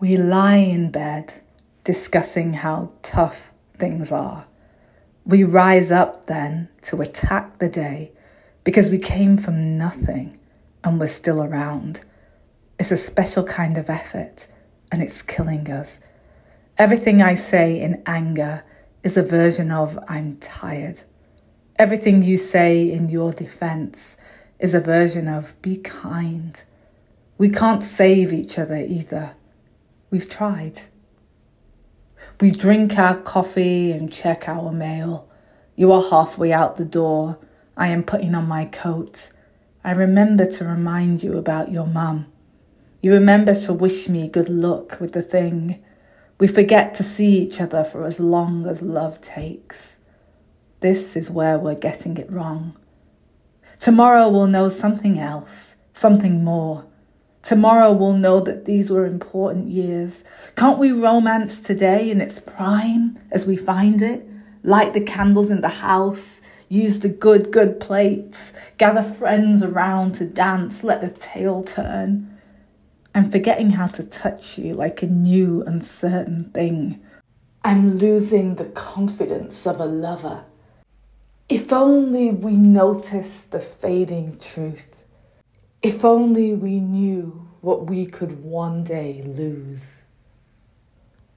We lie in bed discussing how tough things are. We rise up then to attack the day because we came from nothing and we're still around. It's a special kind of effort and it's killing us. Everything I say in anger is a version of I'm tired. Everything you say in your defense is a version of be kind. We can't save each other either. We've tried. We drink our coffee and check our mail. You are halfway out the door. I am putting on my coat. I remember to remind you about your mum. You remember to wish me good luck with the thing. We forget to see each other for as long as love takes. This is where we're getting it wrong. Tomorrow we'll know something else, something more. Tomorrow we'll know that these were important years. Can't we romance today in its prime as we find it? Light the candles in the house, use the good, good plates, gather friends around to dance, let the tale turn. I'm forgetting how to touch you like a new, uncertain thing. I'm losing the confidence of a lover. If only we noticed the fading truth. If only we knew what we could one day lose.